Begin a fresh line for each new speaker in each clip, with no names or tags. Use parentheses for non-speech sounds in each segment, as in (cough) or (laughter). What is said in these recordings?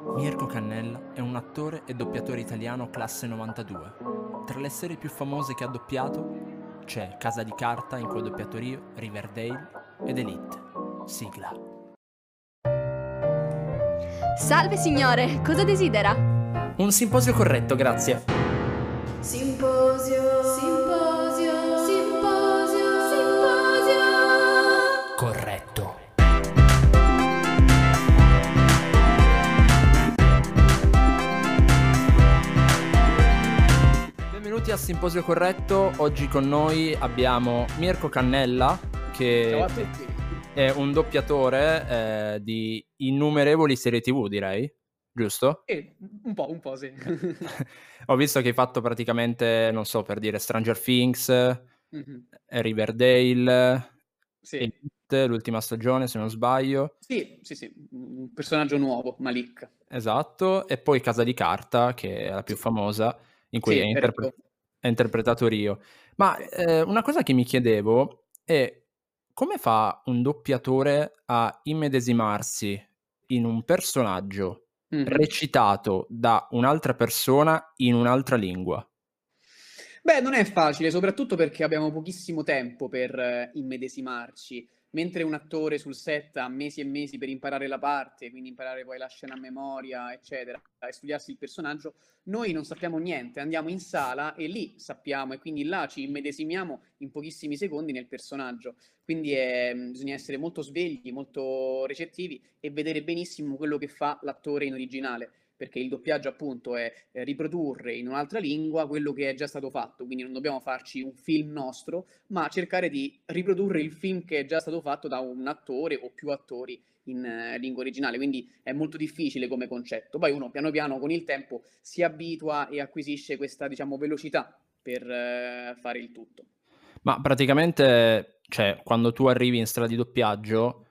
Mirko Cannella è un attore e doppiatore italiano classe 92. Tra le serie più famose che ha doppiato c'è Casa di Carta in cui ha doppiato io, Riverdale ed Elite. Sigla.
Salve signore, cosa desidera?
Un simposio corretto, grazie.
Simposio,
Al Simposio Corretto. Oggi con noi abbiamo Mirko Cannella, che
a
è un doppiatore eh, di innumerevoli serie TV, direi, giusto?
Eh, un po', un po', sì. (laughs)
Ho visto che hai fatto praticamente, non so, per dire Stranger Things,
Mhm.
Riverdale,
Sì.
Elite, l'ultima stagione, se non sbaglio.
sì, sì, sì, un personaggio nuovo, Malik.
Esatto, e poi Casa di Carta, che è la più famosa, in cui
Sì,
è, interpre- È interpretato Rio. Ma eh, una cosa che mi chiedevo è come fa un doppiatore a immedesimarsi in un personaggio
Mhm.
recitato da un'altra persona in un'altra lingua?
Beh, non è facile, soprattutto perché abbiamo pochissimo tempo per eh, immedesimarci. Mentre un attore sul set ha mesi e mesi per imparare la parte, quindi imparare poi la scena a memoria, eccetera, e studiarsi il personaggio, noi non sappiamo niente, andiamo in sala e lì sappiamo e quindi là ci immedesimiamo in pochissimi secondi nel personaggio. Quindi è- bisogna essere molto svegli, molto recettivi e vedere benissimo quello che fa l'attore in originale perché il doppiaggio appunto è eh, riprodurre in un'altra lingua quello che è già stato fatto, quindi non dobbiamo farci un film nostro, ma cercare di riprodurre il film che è già stato fatto da un attore o più attori in eh, lingua originale, quindi è molto difficile come concetto. Poi uno piano piano con il tempo si abitua e acquisisce questa, diciamo, velocità per eh, fare il tutto.
Ma praticamente, cioè, quando tu arrivi in strada di doppiaggio,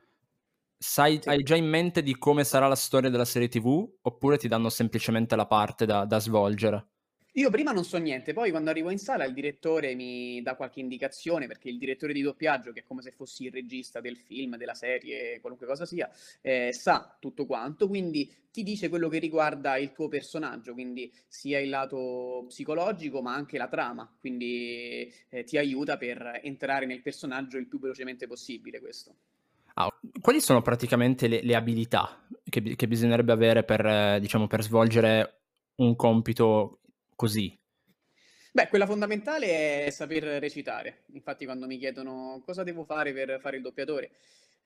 sai,
Sì.
hai già in mente di come sarà la storia della serie TV? Oppure ti danno semplicemente la parte da, da svolgere?
Io prima non so niente, poi quando arrivo in sala il direttore mi dà qualche indicazione, perché il direttore di doppiaggio, che è come se fossi il regista del film, della serie, qualunque cosa sia, eh, sa tutto quanto, quindi ti dice quello che riguarda il tuo personaggio, quindi sia il lato psicologico ma anche la trama, quindi eh, ti aiuta per entrare nel personaggio il più velocemente possibile questo.
Ah, quali sono praticamente le, le abilità che, che bisognerebbe avere per, eh, diciamo, per svolgere un compito così?
Beh, quella fondamentale è saper recitare. Infatti, quando mi chiedono cosa devo fare per fare il doppiatore,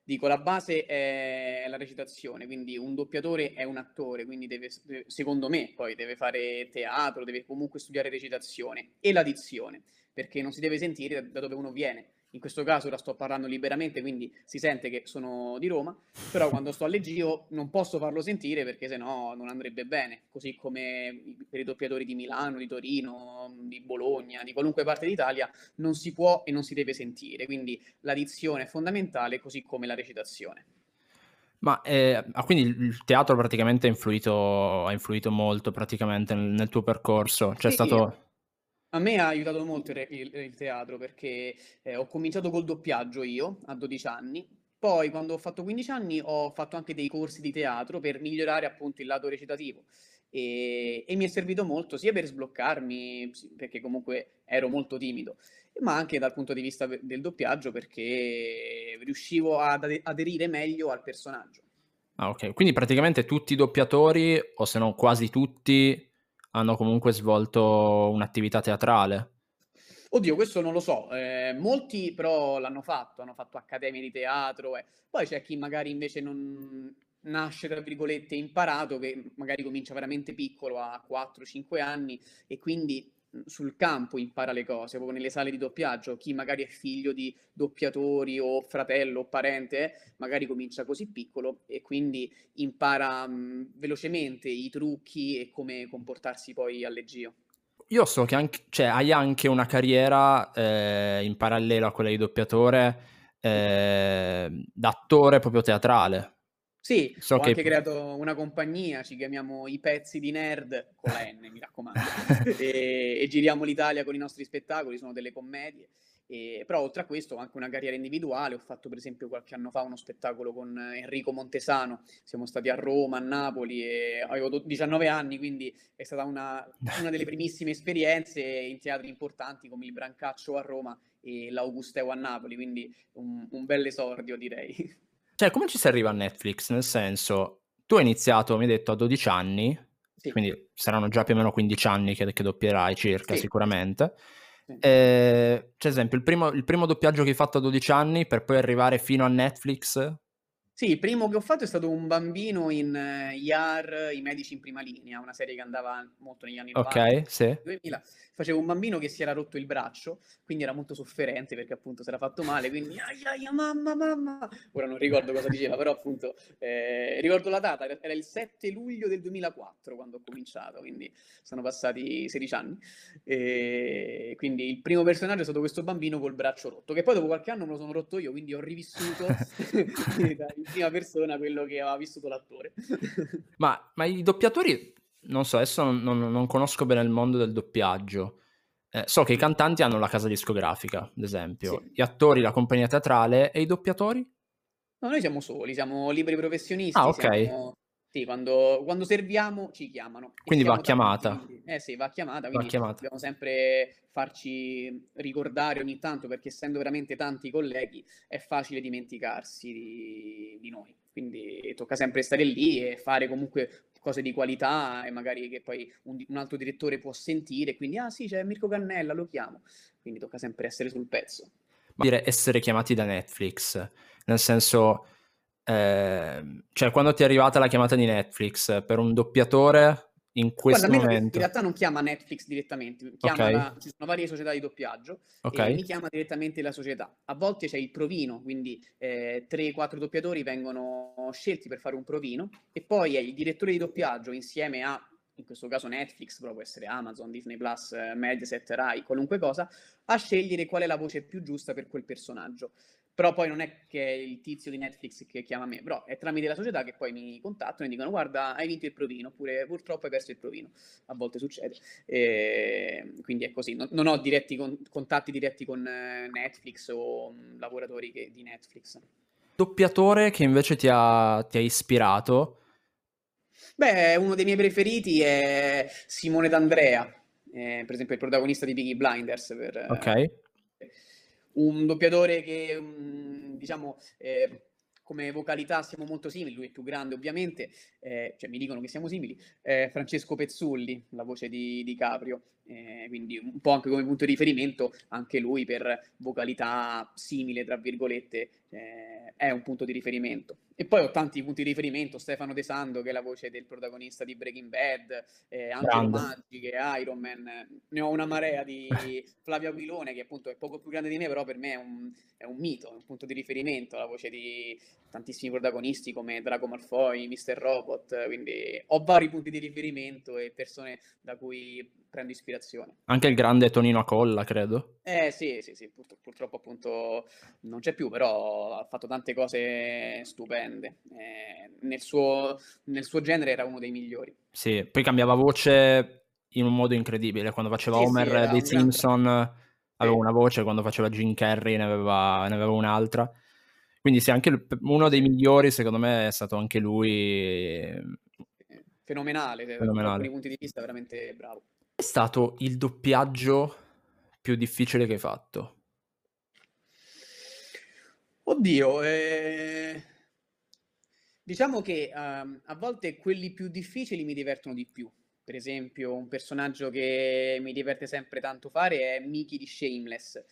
dico la base è la recitazione, quindi un doppiatore è un attore, quindi deve, secondo me, poi deve fare teatro, deve comunque studiare recitazione e la dizione, perché non si deve sentire da, dove uno viene. In questo caso ora sto parlando liberamente, quindi si sente che sono di Roma, però quando sto a Leggio non posso farlo sentire perché sennò non andrebbe bene, così come per i doppiatori di Milano, di Torino, di Bologna, di qualunque parte d'Italia non si può e non si deve sentire, quindi la dizione è fondamentale così come la recitazione.
Ma eh, ah, quindi il il teatro praticamente ha influito, ha influito molto praticamente nel, nel tuo percorso? C'è
Sì,
stato...
A me ha aiutato molto il, il- il teatro perché eh, ho cominciato col doppiaggio io a 12 anni, poi quando ho fatto 15 anni ho fatto anche dei corsi di teatro per migliorare appunto il lato recitativo e, e mi è servito molto sia per sbloccarmi, perché comunque ero molto timido, ma anche dal punto di vista del doppiaggio perché riuscivo ad ade- aderire meglio al personaggio.
Ah, ok. Quindi praticamente tutti i doppiatori, o se non quasi tutti, hanno comunque svolto un'attività teatrale.
Oddio, questo non lo so, eh, molti però l'hanno fatto, hanno fatto accademie di teatro, eh. Poi c'è chi magari invece non nasce, tra virgolette, imparato, che magari comincia veramente piccolo a 4-5 anni e quindi sul campo impara le cose, proprio nelle sale di doppiaggio. Chi magari è figlio di doppiatori o fratello o parente, magari comincia così piccolo e quindi impara mh, velocemente i trucchi e come comportarsi poi al leggio.
Io so che anche, cioè, hai anche una carriera eh, in parallelo a quella di doppiatore, eh, da attore proprio teatrale.
Sì,
So
ho
che-
anche creato una compagnia, ci chiamiamo I Pezzi di Nerd, con la N, mi raccomando, (laughs) e, e giriamo l'Italia con i nostri spettacoli, sono delle commedie. E, però oltre a questo ho anche una carriera individuale, ho fatto per esempio qualche anno fa uno spettacolo con Enrico Montesano, siamo stati a Roma, a Napoli e avevo 19 anni, quindi è stata una, una delle primissime esperienze in teatri importanti come il Brancaccio a Roma e l'Augusteo a Napoli, quindi un, un bel esordio direi.
Cioè, come ci si arriva a Netflix? Nel senso, tu hai iniziato, mi hai detto, a 12 anni,
Sì,
quindi saranno già più o meno 15 anni che, che doppierai circa,
sì,
sicuramente.
sì.
Eh, c'è esempio, il primo, il primo doppiaggio che hai fatto a 12 anni per poi arrivare fino a Netflix?
Sì, il primo che ho fatto è stato un bambino in eh, IAR, I medici in prima linea, una serie che andava molto negli anni 90,
Ok, sì.
2000. Facevo un bambino che si era rotto il braccio, quindi era molto sofferente perché appunto si era fatto male, quindi ai ai, mamma, mamma. Ora non ricordo cosa diceva, però appunto eh, ricordo la data, era il 7 luglio del 2004 quando ho cominciato, quindi sono passati 16 anni. E quindi il primo personaggio è stato questo bambino col braccio rotto, che poi dopo qualche anno me lo sono rotto io, quindi ho rivissuto (laughs) (laughs) prima persona quello che aveva vissuto l'attore. (laughs)
Ma, ma i doppiatori, non so, adesso non, non- non conosco bene il mondo del doppiaggio. Eh, so che i cantanti hanno la casa discografica, ad esempio,
Sì.
gli attori la compagnia teatrale e i doppiatori?
No, noi siamo soli, siamo liberi professionisti,
Ah, ok.
siamo... Sì, quando, quando serviamo ci chiamano.
Quindi va
tanti,
chiamata.
Eh sì, va chiamata,
Va
quindi
chiamata.
dobbiamo sempre farci ricordare ogni tanto, perché essendo veramente tanti colleghi è facile dimenticarsi di, di noi. Quindi tocca sempre stare lì e fare comunque cose di qualità e magari che poi un, un altro direttore può sentire, quindi ah sì, c'è Mirko Cannella, lo chiamo. Quindi tocca sempre essere sul pezzo.
Ma dire essere chiamati da Netflix, nel senso, ehm, cioè quando ti è arrivata la chiamata di Netflix per un doppiatore in questo
Guarda, me in
momento,
realtà non chiama Netflix direttamente, chiama
Ok.
la- ci sono varie società di doppiaggio e
ok?
mi chiama direttamente la società. A volte c'è il provino, quindi eh, 3-4 doppiatori vengono scelti per fare un provino e poi è il direttore di doppiaggio insieme a, in questo caso Netflix, però può essere Amazon, Disney Plus, eh, Mediaset, Rai, qualunque cosa, a scegliere qual è la voce più giusta per quel personaggio. Però poi non è che il tizio di Netflix che chiama me, però è tramite la società che poi mi contattano e dicono guarda hai vinto il provino, oppure purtroppo hai perso il provino. A volte succede. E quindi è così. Non, non ho diretti con- contatti diretti con eh, Netflix o mh, lavoratori che- di Netflix.
Doppiatore che invece ti ha, ti ha ispirato,
Beh, uno dei miei preferiti è Simone D'Andrea, eh, per esempio il protagonista di Peaky Blinders. Per, eh,
ok?
Un doppiatore che, mm, diciamo, eh, come vocalità siamo molto simili, lui è più grande ovviamente, eh, cioè mi dicono che siamo simili, eh, Francesco Pezzulli, la voce di, di Caprio, eh, quindi un po' anche come punto di riferimento, anche lui per vocalità simile, tra virgolette, eh, è un punto di riferimento. E poi ho tanti punti di riferimento, Stefano De Sando che è la voce del protagonista di Breaking Bad, eh, Angelo
Grande.
Maggi che è Iron Man, ne ho una marea di (laughs) Flavio Aquilone che appunto è poco più grande di me, però per me è un, è un mito, è un punto di riferimento, la voce di tantissimi protagonisti come Draco Malfoy, Mr. Robot, quindi ho vari punti di riferimento e persone da cui prendo ispirazione.
Anche il grande Tonino Acolla, credo.
Eh sì, sì, sì, purtro- purtroppo appunto non c'è più, però ha fatto tante cose stupende. Eh, nel suo, nel suo genere era uno dei migliori.
Sì, poi cambiava voce in un modo incredibile. Quando faceva
Sì, sì,
Homer
era
dei
un grande-
Simpson aveva
Sì.
una voce, quando faceva Jim Carrey ne aveva, ne aveva un'altra. Quindi sì, anche uno dei migliori, secondo me, è stato anche lui.
Eh, Fenomenale, cioè, da
Fenomenale.
alcuni punti di vista veramente bravo.
È stato il doppiaggio più difficile che hai fatto?
Oddio, eh, diciamo che ehm, a volte quelli più difficili mi divertono di più. Per esempio, un personaggio che mi diverte sempre tanto fare è Mickey di Shameless,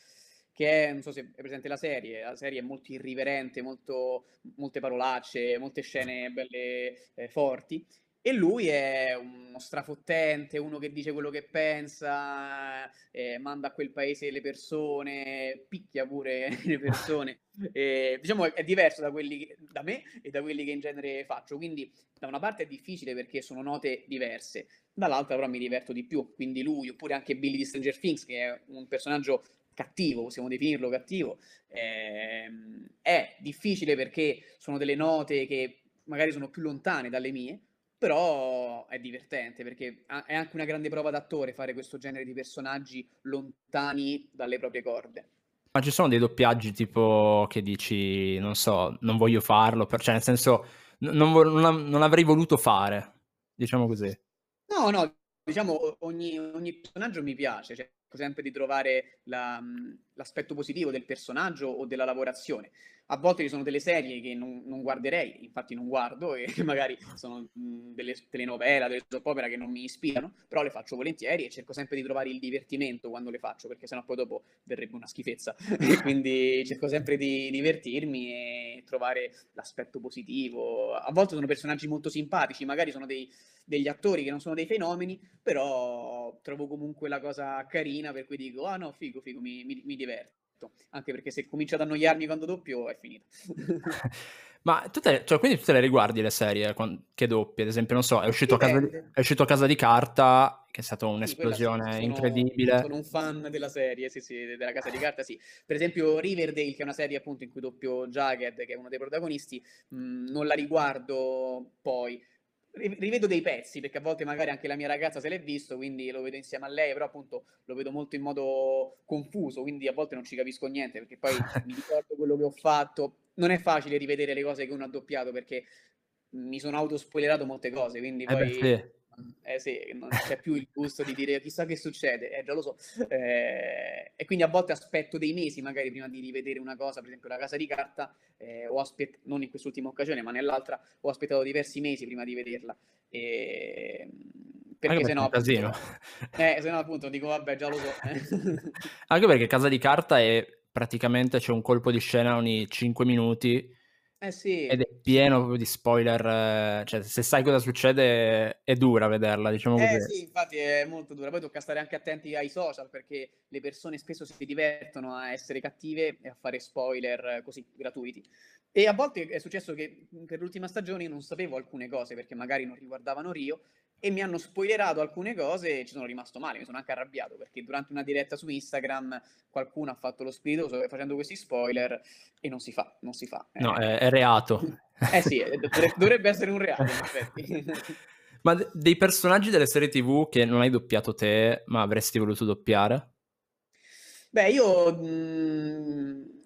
che è, non so se è presente la serie, la serie è molto irriverente, molto, molte parolacce, molte scene belle eh, forti. E lui è uno strafottente, uno che dice quello che pensa, eh, manda a quel paese le persone, picchia pure (laughs) le persone. Eh, diciamo è, diverso da quelli che- da me e da quelli che in genere faccio. Quindi da una parte è difficile perché sono note diverse, dall'altra però mi diverto di più. Quindi lui, oppure anche Billy di Stranger Things, che è un personaggio cattivo, possiamo definirlo cattivo, ehm, è difficile perché sono delle note che magari sono più lontane dalle mie, però è divertente perché è anche una grande prova d'attore fare questo genere di personaggi lontani dalle proprie corde.
Ma ci sono dei doppiaggi tipo che dici, non so, non voglio farlo, per, cioè nel senso, non, vo- non, non avrei voluto fare, diciamo così.
No, no, diciamo ogni, ogni personaggio mi piace, cioè, cerco sempre di trovare la, l'aspetto positivo del personaggio o della lavorazione a volte ci sono delle serie che non, non guarderei, infatti non guardo, e (laughs) magari sono delle telenovela, delle soap opera che non mi ispirano, però le faccio volentieri e cerco sempre di trovare il divertimento quando le faccio, perché sennò poi dopo verrebbe una schifezza. (laughs) quindi cerco sempre di divertirmi e trovare l'aspetto positivo. A volte sono personaggi molto simpatici, magari sono dei, degli attori che non sono dei fenomeni, però trovo comunque la cosa carina, per cui dico, ah no, figo, figo, mi, mi, mi diverto anche perché se comincio ad annoiarmi quando doppio è finita. (laughs)
Ma tu te, cioè, quindi tu te le riguardi le serie che doppi? Ad esempio, non so, è uscito, casa, di, è uscito casa di Carta, che è stata un'esplosione sì, incredibile.
Sono un fan della serie, sì, sì, della Casa di Carta, sì. Per esempio Riverdale, che è una serie appunto in cui doppio Jagged, che è uno dei protagonisti, mh, non la riguardo poi rivedo dei pezzi perché a volte magari anche la mia ragazza se l'è visto, quindi lo vedo insieme a lei, però appunto lo vedo molto in modo confuso, quindi a volte non ci capisco niente perché poi (laughs) mi ricordo quello che ho fatto. Non è facile rivedere le cose che uno ha doppiato perché mi sono autospoilerato molte cose, quindi poi... Eh beh, sì eh sì, non c'è più il gusto di dire chissà che succede, eh, già lo so. Eh, e quindi a volte aspetto dei mesi magari prima di rivedere una cosa, per esempio la casa di carta, eh, ho aspett- non in quest'ultima occasione, ma nell'altra ho aspettato diversi mesi prima di vederla. E... Perché se no,
appunto,
eh, se no appunto dico vabbè già lo so. Eh.
Anche perché casa di carta è praticamente c'è un colpo di scena ogni 5 minuti
eh sì.
Ed è pieno proprio di spoiler, cioè se sai cosa succede è dura vederla, diciamo
eh
così.
sì, infatti è molto dura, poi tocca stare anche attenti ai social perché le persone spesso si divertono a essere cattive e a fare spoiler così gratuiti. E a volte è successo che per l'ultima stagione io non sapevo alcune cose perché magari non riguardavano Rio e mi hanno spoilerato alcune cose e ci sono rimasto male, mi sono anche arrabbiato perché durante una diretta su Instagram qualcuno ha fatto lo spiritoso facendo questi spoiler e non si fa, non si fa.
No, è, è reato. (laughs)
Eh sì, dovrebbe essere un reato in effetti. (laughs)
ma dei personaggi delle serie tv che non hai doppiato te ma avresti voluto doppiare?
Beh, io... Mh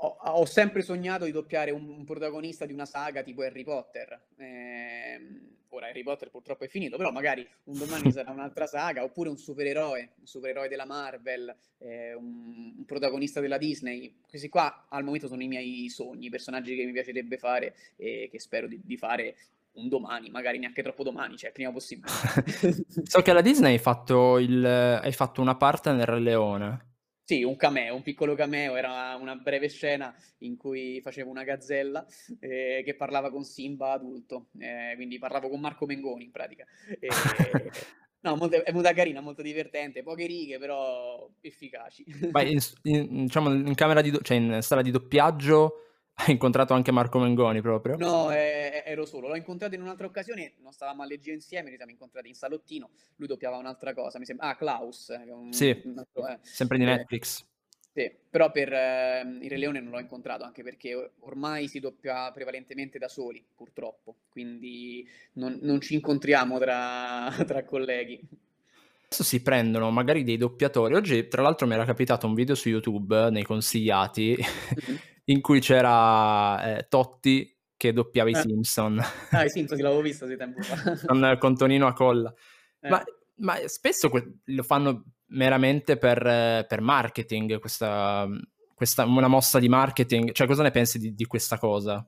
ho, ho, sempre sognato di doppiare un, un, protagonista di una saga tipo Harry Potter. Eh, ora Harry Potter purtroppo è finito, però magari un domani sarà un'altra saga, oppure un supereroe, un supereroe della Marvel, eh, un, un, protagonista della Disney. Questi qua al momento sono i miei sogni, i personaggi che mi piacerebbe fare e che spero di, di fare un domani, magari neanche troppo domani, cioè prima possibile. (laughs)
so che alla Disney hai fatto, il, hai fatto una parte nel Re Leone.
Sì, un cameo, un piccolo cameo, era una breve scena in cui facevo una gazzella eh, che parlava con Simba adulto, eh, quindi parlavo con Marco Mengoni in pratica. E, (laughs) no, molto, è venuta carina, molto divertente, poche righe però efficaci.
Ma in, in, diciamo in camera di, do- cioè in sala di doppiaggio (laughs) hai incontrato anche Marco Mengoni proprio?
No, eh, ero solo. L'ho incontrato in un'altra occasione, non stavamo a leggere insieme, ci siamo incontrati in salottino. Lui doppiava un'altra cosa, mi sembra. Ah, Klaus.
Un, sì, un altro, eh. sempre di Netflix.
Sì, però per eh, il Re Leone non l'ho incontrato, anche perché ormai si doppia prevalentemente da soli, purtroppo. Quindi non, non ci incontriamo tra, (laughs) tra colleghi.
Adesso si prendono magari dei doppiatori. Oggi, tra l'altro, mi era capitato un video su YouTube nei consigliati. (laughs) In cui c'era eh, Totti che doppiava i eh. Simpson.
Ah, i (laughs) Simpson l'avevo visto di tempo fa.
con, con Tonino a colla. Eh. Ma, ma, spesso que- lo fanno meramente per, per marketing, questa, questa, una mossa di marketing. Cioè, cosa ne pensi di, di questa cosa?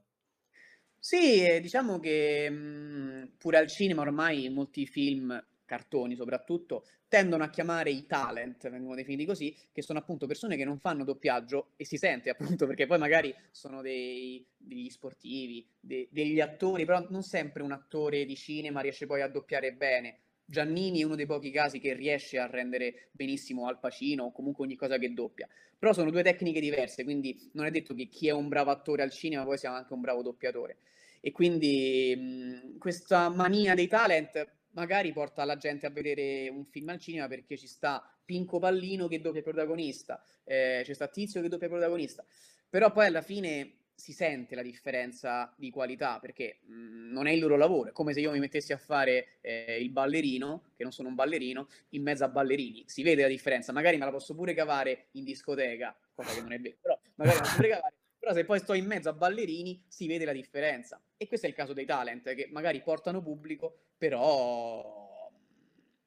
Sì, eh, diciamo che mh, mm, pure al cinema ormai molti film cartoni soprattutto, tendono a chiamare i talent, vengono definiti così, che sono appunto persone che non fanno doppiaggio e si sente appunto (laughs) perché poi magari sono dei, degli sportivi, de, degli attori, però non sempre un attore di cinema riesce poi a doppiare bene. Giannini è uno dei pochi casi che riesce a rendere benissimo Al Pacino o comunque ogni cosa che doppia. Però sono due tecniche diverse, quindi non è detto che chi è un bravo attore al cinema poi sia anche un bravo doppiatore. E quindi mh, questa mania dei talent magari porta la gente a vedere un film al cinema perché ci sta Pinco Pallino che doppia protagonista, eh, c'è sta Tizio che doppia protagonista, però poi alla fine si sente la differenza di qualità perché mh, mhmm, non è il loro lavoro, è come se io mi mettessi a fare eh, il ballerino, che non sono un ballerino, in mezzo a ballerini, si vede la differenza, magari me la posso pure cavare in discoteca cosa che non è vero, però magari non si frega cavare, però se poi sto in mezzo a ballerini si vede la differenza. E questo è il caso dei talent, che magari portano pubblico, però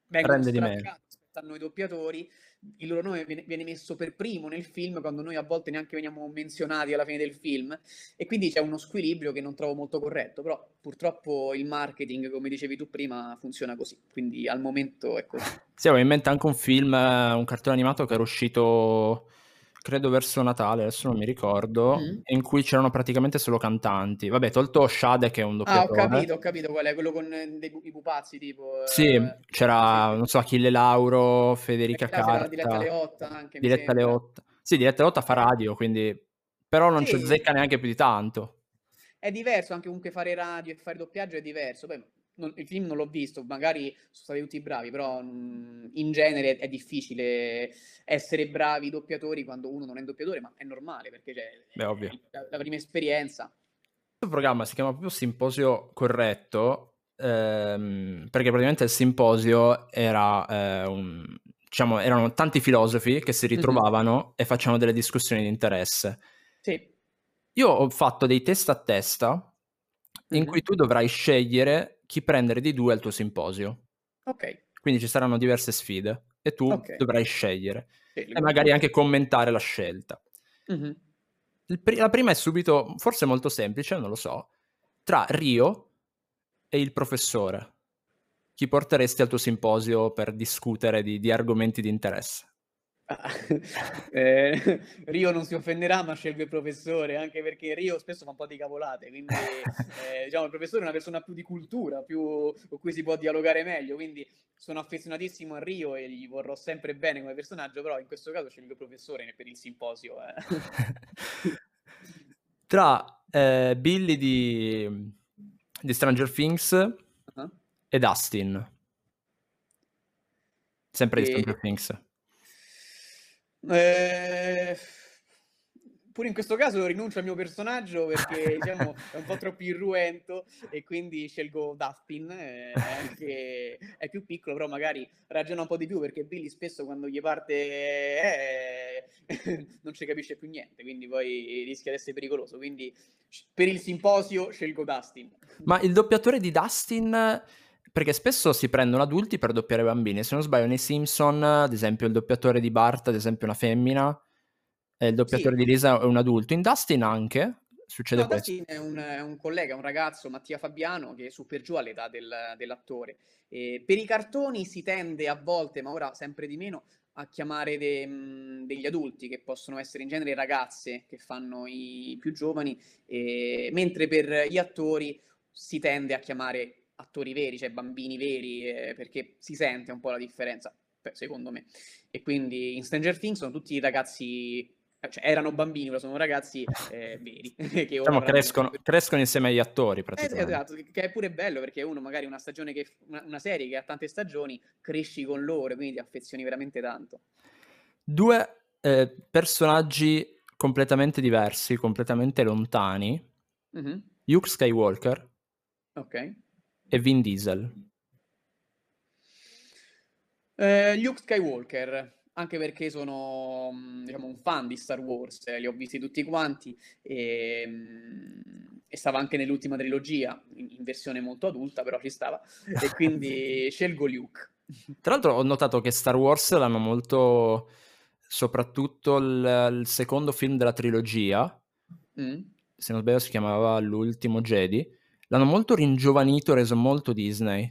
vengono
Rende di meno.
strafugati rispetto a noi doppiatori, il loro nome viene, messo per primo nel film quando noi a volte neanche veniamo menzionati alla fine del film e quindi c'è uno squilibrio che non trovo molto corretto, però purtroppo il marketing, come dicevi tu prima, funziona così, quindi al momento è così.
Sì, avevo in mente anche un film, eh, un cartone animato che era uscito, credo verso Natale, adesso non mi ricordo,
Mm.
in cui c'erano praticamente solo cantanti. Vabbè, tolto Shade che è un
Ah, ho
doppiatore.
capito, ho capito qual è, quello con eh, dei i pupazzi tipo...
Sì,
eh,
c'era,
sì,
non so, Achille Lauro, Federica
c'era Diletta
Carta,
Leotta anche, sembra.
Leotta. Sì, Diretta Leotta fa radio, quindi... Però non ci
Sì.
azzecca neanche più di tanto.
È diverso, anche comunque fare radio e fare doppiaggio è diverso. Poi non- il film non l'ho visto, magari sono stati tutti bravi, però mm, in genere è difficile essere bravi doppiatori quando uno non è doppiatore, ma è normale perché c'è
Beh, ovvio.
la, la prima esperienza.
Questo programma si chiama proprio Simposio Corretto, ehm, perché praticamente il simposio era eh, un, diciamo, erano tanti filosofi che si ritrovavano e facevano delle discussioni di interesse.
Sì.
Io ho fatto dei test a testa in cui tu dovrai scegliere chi prendere di due al tuo simposio.
Ok.
Quindi ci saranno diverse sfide e tu
Ok.
dovrai scegliere
Sì,
e magari anche commentare la scelta.
Mhm.
Il pri- la prima è subito, forse molto semplice, non lo so, tra Rio e il professore. Chi porteresti al tuo simposio per discutere di, di argomenti di interesse? (laughs)
Eh, Rio non si offenderà, ma scelgo il professore, anche perché Rio spesso fa un po' di cavolate, quindi eh, diciamo il professore è una persona più di cultura, più con cui si può dialogare meglio, quindi sono affezionatissimo a Rio e gli vorrò sempre bene come personaggio, però in questo caso scelgo il professore per il simposio. eh. (laughs)
Tra eh, Billy di, di Stranger Things
Ah.
e Dustin. Sempre di Stranger Things.
Eh, pure in questo caso rinuncio al mio personaggio perché diciamo, è un po' troppo irruento e quindi scelgo Dustin, eh, che è più piccolo, però magari ragiona un po' di più perché Billy spesso quando gli parte eh, (laughs) non ci capisce più niente, quindi poi rischia di essere pericoloso. Quindi per il simposio scelgo Dustin.
Ma il doppiatore di Dustin, perché spesso si prendono adulti per doppiare bambini. Se non sbaglio, nei Simpson, ad esempio, il doppiatore di Bart, ad esempio, è una femmina, e il doppiatore
Sì.
di Lisa è un adulto. In Dustin anche succede
No,
questo.
Dustin è un, è un collega, un ragazzo, Mattia Fabiano, che è super giù all'età del- dell'attore. E per i cartoni si tende a volte, ma ora sempre di meno, a chiamare de- mh, degli adulti, che possono essere in genere ragazze che fanno i più giovani, e- mentre per gli attori si tende a chiamare attori veri, cioè bambini veri, eh, perché si sente un po' la differenza, secondo me. E quindi in Stranger Things sono tutti ragazzi, eh, cioè erano bambini, ora sono ragazzi eh, veri. (laughs) che
Diciamo, crescono, crescono insieme agli attori,
Eh,
praticamente.
esatto, che è pure bello perché uno magari una stagione che una, una serie che ha tante stagioni, cresci con loro, quindi ti affezioni veramente tanto.
Due eh, personaggi completamente diversi, completamente lontani.
Mhm,
Luke Skywalker
Ok.
E Vin Diesel.
Eh, Luke Skywalker, anche perché sono mm, diciamo, un fan di Star Wars, eh, li ho visti tutti quanti e, mm, e stava anche nell'ultima trilogia, in, in versione molto adulta, però ci stava, e (laughs) quindi scelgo Luke.
Tra l'altro ho notato che Star Wars l'hanno molto, soprattutto il, il secondo film della trilogia,
Mm.
se non sbaglio si chiamava L'ultimo Jedi, l'hanno molto ringiovanito, reso molto Disney.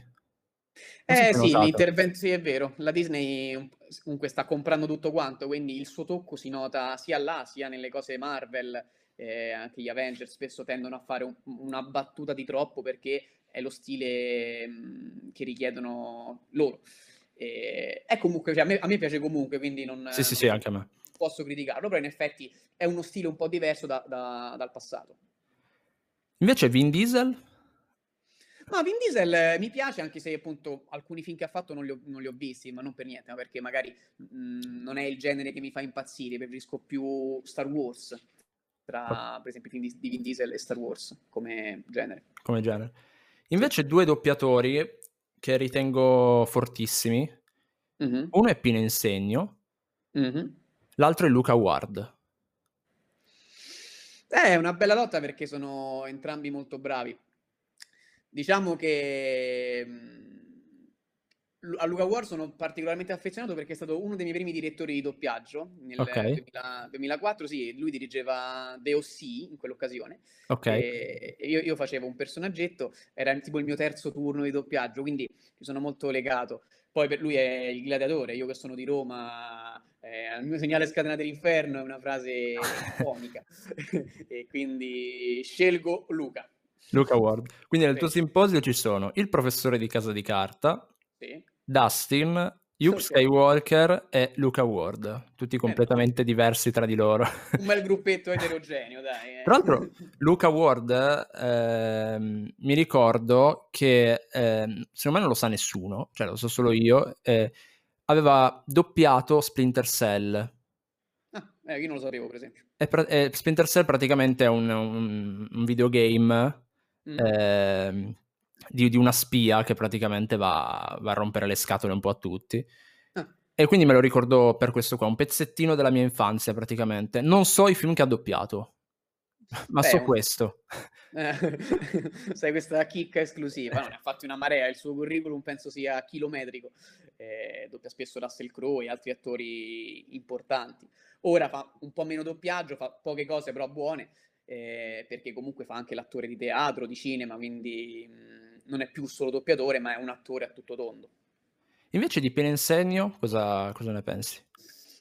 Non
Eh sì, l'intervento sì, è vero. La Disney un- comunque sta comprando tutto quanto, quindi il suo tocco si nota sia là, sia nelle cose Marvel, eh, anche gli Avengers spesso tendono a fare un- una battuta di troppo perché è lo stile mh, che richiedono loro. E, è comunque, cioè, a me, a me piace comunque, quindi non,
Sì, sì, sì, anche a me.
posso criticarlo, però in effetti è uno stile un po' diverso da- da- dal passato.
Invece Vin Diesel,
Ma Vin Diesel eh, mi piace anche se appunto alcuni film che ha fatto non li ho, non li ho visti, ma non per niente, ma perché magari mh, non è il genere che mi fa impazzire, preferisco più Star Wars, tra per esempio i film di, Vin Diesel e Star Wars come genere.
come genere. Invece due doppiatori che ritengo fortissimi.
Mhm,
Uno è Pino Insegno,
mhm.
l'altro è Luca Ward.
Eh, è una bella lotta perché sono entrambi molto bravi. Diciamo che mh, Lu- a Luca War sono particolarmente affezionato perché è stato uno dei miei primi direttori di doppiaggio nel
Ok,
2000 2004, sì, lui dirigeva The O.C. in quell'occasione
ok.
e io, io facevo un personaggetto, era tipo il mio terzo turno di doppiaggio, quindi ci sono molto legato. Poi per lui è il gladiatore, io che sono di Roma, eh, il mio segnale scatena dell'inferno è una frase (laughs) comica (laughs) e quindi scelgo Luca.
Luca Ward. Quindi nel tuo
Sì,
simposio ci sono il professore di Casa di Carta,
sì.
Dustin, Luke. Skywalker e Luca Ward, tutti
Eh,
completamente diversi tra di loro.
un bel (laughs) gruppetto eterogeneo, dai. eh.
Tra l'altro, (laughs) Luca Ward, ehm, mi ricordo che, ehm, secondo me non lo sa nessuno, cioè lo so solo io, eh, aveva doppiato Splinter Cell.
Ah, eh, io non lo sapevo, per esempio.
E pra- Splinter Cell praticamente è un, un- un videogame
Mm.
ehm, di, di una spia che praticamente va, va a rompere le scatole un po' a tutti.
Ah.
E quindi me lo ricordo per questo qua, un pezzettino della mia infanzia praticamente. Non so i film che ha doppiato, (laughs) ma
Beh,
so questo.
Eh, (laughs) sai, questa chicca esclusiva. No, ne ha fatti una marea. Il suo curriculum penso sia chilometrico. Eh, doppia spesso Russell Crowe e altri attori importanti. Ora fa un po' meno doppiaggio, fa poche cose però buone, eh, perché comunque fa anche l'attore di teatro, di cinema, quindi mh, non è più solo doppiatore, ma è un attore a tutto tondo.
Invece di Pieno Insegno, cosa, cosa ne pensi?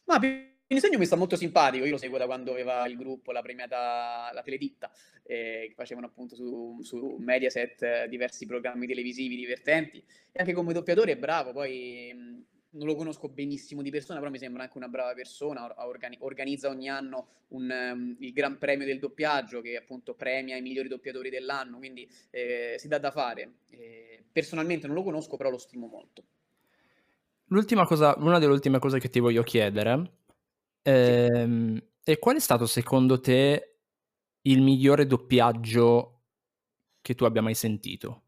Ma Pinisegno mi sta molto simpatico, io lo seguo da quando aveva il gruppo, la premiata, la Teleditta, eh, che facevano appunto su, su Mediaset eh, diversi programmi televisivi divertenti, e anche come doppiatore è bravo, poi mh, non lo conosco benissimo di persona, però mi sembra anche una brava persona, or- organi- organizza ogni anno un, ehm, il Gran Premio del doppiaggio che appunto premia i migliori doppiatori dell'anno, quindi eh, si dà da fare. Eh, personalmente non lo conosco, però lo stimo molto.
L'ultima cosa, una delle ultime cose che ti voglio chiedere ehm, è qual è stato secondo te il migliore doppiaggio che tu abbia mai sentito?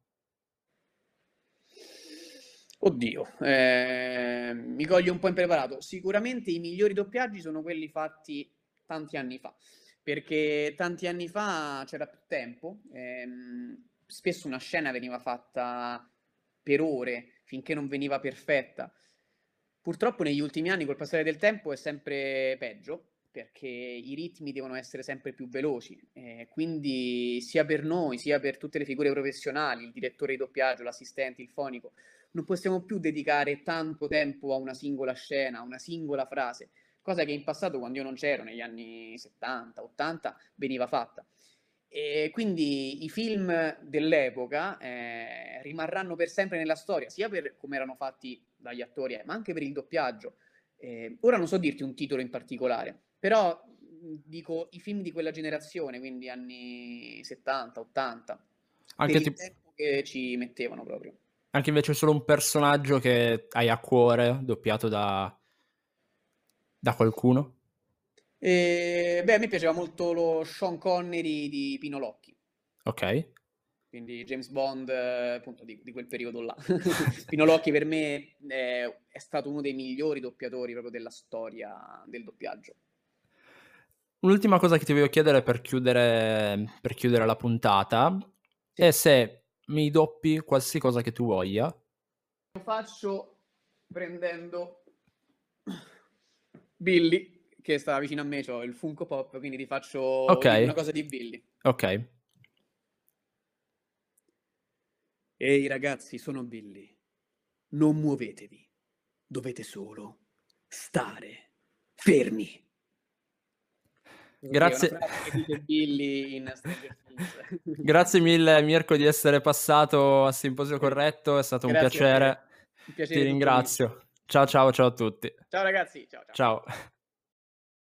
Oddio, eh, mi coglie un po' impreparato. Sicuramente i migliori doppiaggi sono quelli fatti tanti anni fa, perché tanti anni fa c'era più tempo, ehm, spesso una scena veniva fatta per ore finché non veniva perfetta. Purtroppo negli ultimi anni, col passare del tempo, è sempre peggio, perché i ritmi devono essere sempre più veloci. eh, quindi sia per noi, sia per tutte le figure professionali, il direttore di doppiaggio, l'assistente, il fonico, non possiamo più dedicare tanto tempo a una singola scena, a una singola frase, cosa che in passato, quando io non c'ero, negli anni 70, 80, veniva fatta. E quindi i film dell'epoca eh, rimarranno per sempre nella storia, sia per come erano fatti dagli attori, eh, ma anche per il doppiaggio. Eh, ora non so dirti un titolo in particolare, però dico i film di quella generazione, quindi anni 70, 80,
Anche,
per il
tipo-
tempo che ci mettevano proprio.
Anche invece solo un personaggio che hai a cuore, doppiato da, da qualcuno?
E, beh, a me piaceva molto lo Sean Connery di Pino Locchi,
Ok.
quindi James Bond, eh, appunto, di, di quel periodo là. (laughs) Pino Locchi per me eh, è stato uno dei migliori doppiatori proprio della storia del doppiaggio.
Un'ultima cosa che ti voglio chiedere per chiudere, per chiudere la puntata è se mi doppi qualsiasi cosa che tu voglia.
Lo faccio prendendo Billy, che sta vicino a me, ho il Funko Pop, quindi ti faccio
Ok.
una cosa di Billy.
Ok.
Ehi ragazzi, sono Billy. Non muovetevi. Dovete solo stare fermi.
Grazie.
Sì, è una frase che dice Billy in Stranger Things. (laughs)
Grazie mille Mirko di essere passato a Simposio Corretto, è stato un
Grazie te.
piacere.
Un piacere
Ti ringrazio. Ciao ciao ciao a tutti.
Ciao ragazzi, ciao ciao.
Ciao.